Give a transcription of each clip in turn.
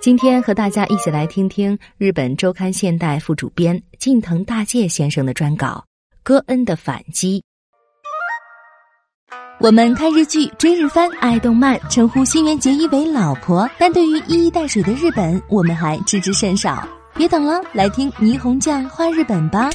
今天和大家一起来听听日本周刊现代副主编近藤大介先生的专稿《戈恩的反击》。我们看日剧、追日番、爱动漫，称呼新垣结衣为老婆，但对于一衣带水的日本，我们还知之甚少。别等了，来听霓虹酱画日本吧。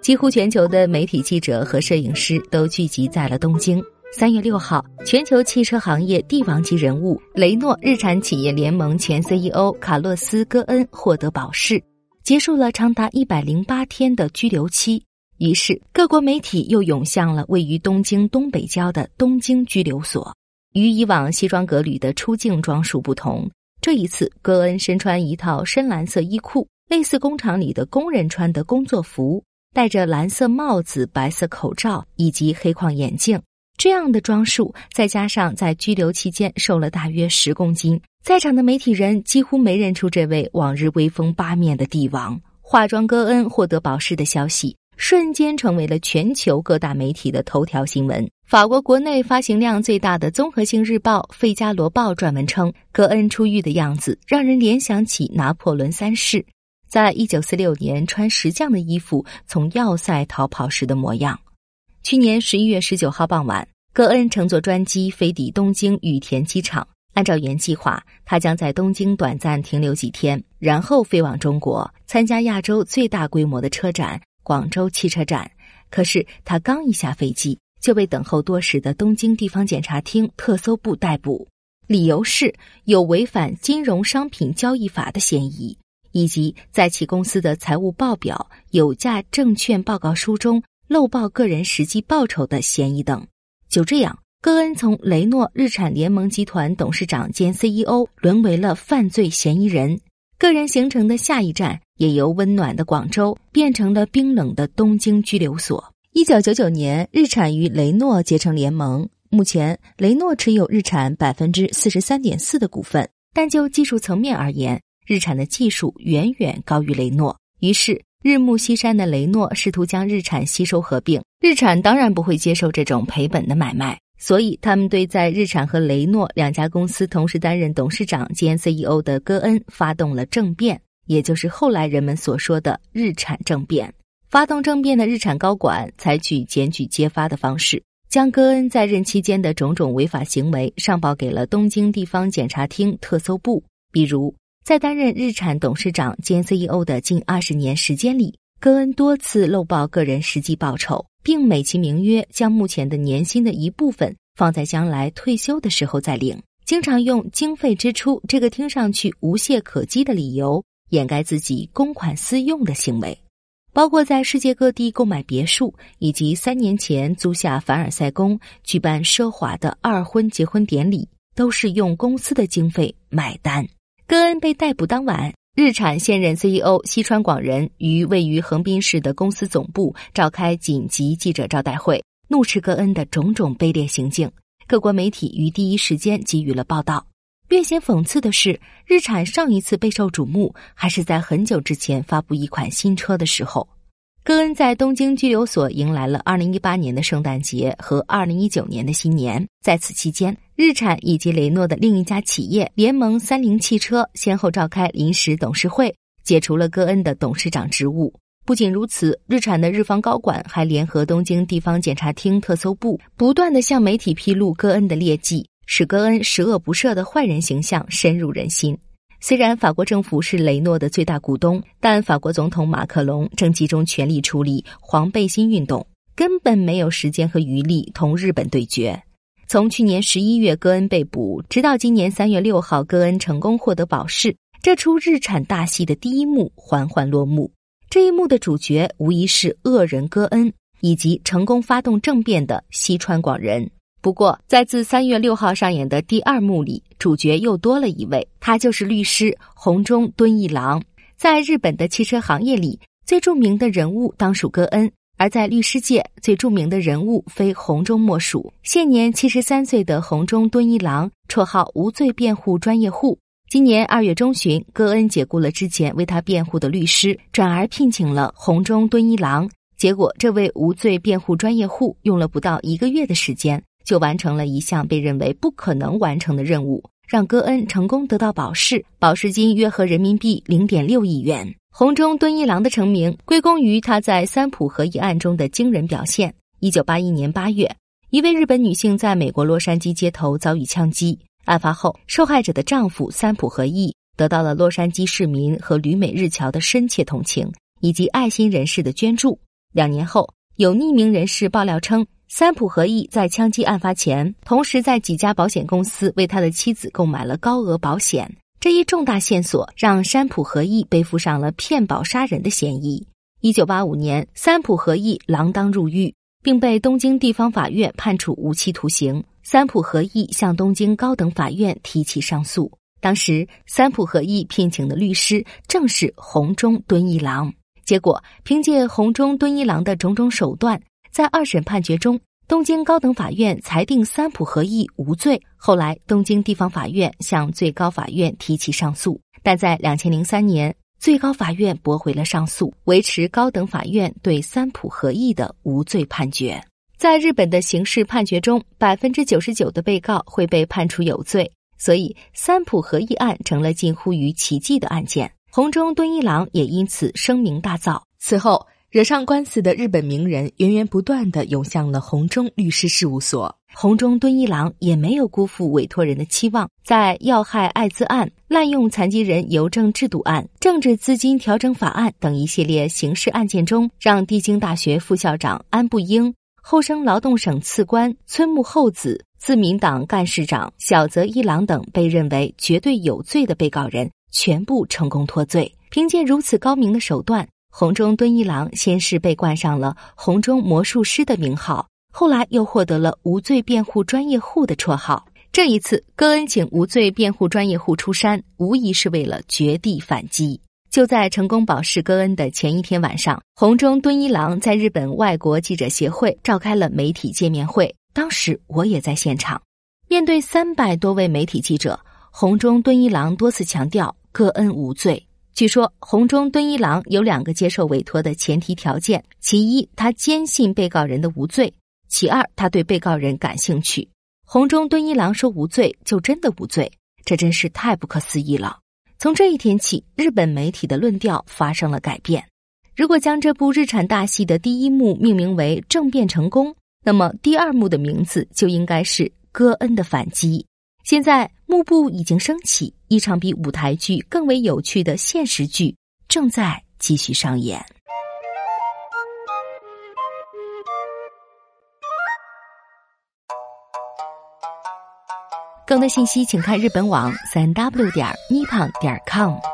几乎全球的媒体记者和摄影师都聚集在了东京。三月六号，全球汽车行业帝王级人物雷诺日产企业联盟前 CEO 卡洛斯·戈恩获得保释，结束了长达一百零八天的拘留期。于是，各国媒体又涌向了位于东京东北郊的东京拘留所。与以往西装革履的出境装束不同，这一次戈恩身穿一套深蓝色衣裤，类似工厂里的工人穿的工作服，戴着蓝色帽子、白色口罩以及黑框眼镜。这样的装束，再加上在拘留期间瘦了大约十公斤，在场的媒体人几乎没认出这位往日威风八面的帝王。化妆戈恩获得保释的消息，瞬间成为了全球各大媒体的头条新闻。法国国内发行量最大的综合性日报《费加罗报》撰文称，戈恩出狱的样子让人联想起拿破仑三世，在一九四六年穿石匠的衣服从要塞逃跑时的模样。去年十一月十九号傍晚，戈恩乘坐专机飞抵东京羽田机场。按照原计划，他将在东京短暂停留几天，然后飞往中国参加亚洲最大规模的车展——广州汽车展。可是，他刚一下飞机，就被等候多时的东京地方检察厅特搜部逮捕，理由是有违反金融商品交易法的嫌疑，以及在其公司的财务报表、有价证券报告书中。漏报个人实际报酬的嫌疑等，就这样，戈恩从雷诺日产联盟集团董事长兼 CEO 沦为了犯罪嫌疑人。个人行程的下一站也由温暖的广州变成了冰冷的东京拘留所。一九九九年，日产与雷诺结成联盟，目前雷诺持有日产百分之四十三点四的股份，但就技术层面而言，日产的技术远远高于雷诺，于是。日暮西山的雷诺试图将日产吸收合并，日产当然不会接受这种赔本的买卖，所以他们对在日产和雷诺两家公司同时担任董事长兼 CEO 的戈恩发动了政变，也就是后来人们所说的日产政变。发动政变的日产高管采取检举揭发的方式，将戈恩在任期间的种种违法行为上报给了东京地方检察厅特搜部，比如。在担任日产董事长兼 CEO 的近二十年时间里，戈恩多次漏报个人实际报酬，并美其名曰将目前的年薪的一部分放在将来退休的时候再领，经常用经费支出这个听上去无懈可击的理由掩盖自己公款私用的行为，包括在世界各地购买别墅，以及三年前租下凡尔赛宫举办奢华的二婚结婚典礼，都是用公司的经费买单。戈恩被逮捕当晚，日产现任 CEO 西川广人于位于横滨市的公司总部召开紧急记者招待会，怒斥戈恩的种种卑劣行径。各国媒体于第一时间给予了报道。略显讽刺的是，日产上一次备受瞩目还是在很久之前发布一款新车的时候。戈恩在东京拘留所迎来了二零一八年的圣诞节和二零一九年的新年。在此期间，日产以及雷诺的另一家企业联盟三菱汽车先后召开临时董事会，解除了戈恩的董事长职务。不仅如此，日产的日方高管还联合东京地方检察厅特搜部，不断的向媒体披露戈恩的劣迹，使戈恩十恶不赦的坏人形象深入人心。虽然法国政府是雷诺的最大股东，但法国总统马克龙正集中全力处理黄背心运动，根本没有时间和余力同日本对决。从去年十一月戈恩被捕，直到今年三月六号戈恩成功获得保释，这出日产大戏的第一幕缓缓落幕。这一幕的主角无疑是恶人戈恩以及成功发动政变的西川广人。不过，在自三月六号上演的第二幕里，主角又多了一位，他就是律师红中敦一郎。在日本的汽车行业里，最著名的人物当属戈恩；而在律师界，最著名的人物非红中莫属。现年七十三岁的红中敦一郎，绰号“无罪辩护专业户”。今年二月中旬，戈恩解雇了之前为他辩护的律师，转而聘请了红中敦一郎。结果，这位无罪辩护专业户用了不到一个月的时间。就完成了一项被认为不可能完成的任务，让戈恩成功得到保释，保释金约合人民币零点六亿元。红中敦一郎的成名归功于他在三浦和一案中的惊人表现。一九八一年八月，一位日本女性在美国洛杉矶街头遭遇枪击，案发后，受害者的丈夫三浦和一得到了洛杉矶市民和旅美日侨的深切同情，以及爱心人士的捐助。两年后，有匿名人士爆料称。三浦和义在枪击案发前，同时在几家保险公司为他的妻子购买了高额保险。这一重大线索让山浦和义背负上了骗保杀人的嫌疑。一九八五年，三浦和义锒铛入狱，并被东京地方法院判处无期徒刑。三浦和义向东京高等法院提起上诉。当时，三浦和义聘请的律师正是红中敦一郎。结果，凭借红中敦一郎的种种手段。在二审判决中，东京高等法院裁定三浦和义无罪。后来，东京地方法院向最高法院提起上诉，但在两千零三年，最高法院驳回了上诉，维持高等法院对三浦和义的无罪判决。在日本的刑事判决中，百分之九十九的被告会被判处有罪，所以三浦和义案成了近乎于奇迹的案件。红中敦一郎也因此声名大噪。此后。惹上官司的日本名人源源不断的涌向了红中律师事务所，红中敦一郎也没有辜负委托人的期望，在要害艾滋案、滥用残疾人邮政制度案、政治资金调整法案等一系列刑事案件中，让帝京大学副校长安部英、后生劳动省次官村木厚子、自民党干事长小泽一郎等被认为绝对有罪的被告人全部成功脱罪。凭借如此高明的手段。红中敦一郎先是被冠上了“红中魔术师”的名号，后来又获得了“无罪辩护专业户”的绰号。这一次，戈恩请无罪辩护专业户出山，无疑是为了绝地反击。就在成功保释戈恩的前一天晚上，红中敦一郎在日本外国记者协会召开了媒体见面会，当时我也在现场。面对三百多位媒体记者，红中敦一郎多次强调戈恩无罪。据说红中敦一郎有两个接受委托的前提条件：其一，他坚信被告人的无罪；其二，他对被告人感兴趣。红中敦一郎说无罪就真的无罪，这真是太不可思议了。从这一天起，日本媒体的论调发生了改变。如果将这部日产大戏的第一幕命名为“政变成功”，那么第二幕的名字就应该是“戈恩的反击”。现在幕布已经升起，一场比舞台剧更为有趣的现实剧正在继续上演。更多信息请看日本网三 w 点 nippon 点 com。